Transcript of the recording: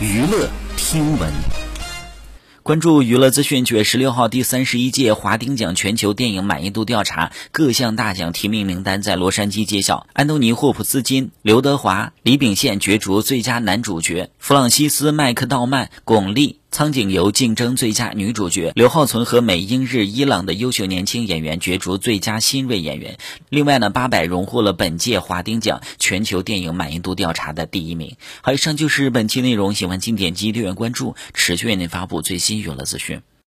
娱乐听闻。关注娱乐资讯，九月十六号，第三十一届华鼎奖全球电影满意度调查各项大奖提名名单在洛杉矶揭晓。安东尼·霍普斯金、刘德华、李秉宪角逐最佳男主角，弗朗西斯·麦克道曼、巩俐。苍井由竞争最佳女主角，刘浩存和美、英、日、伊朗的优秀年轻演员角逐最佳新锐演员。另外呢，八百荣获了本届华鼎奖全球电影满意度调查的第一名。好，以上就是本期内容，喜欢请点击订阅关注，持续为您发布最新娱乐资讯。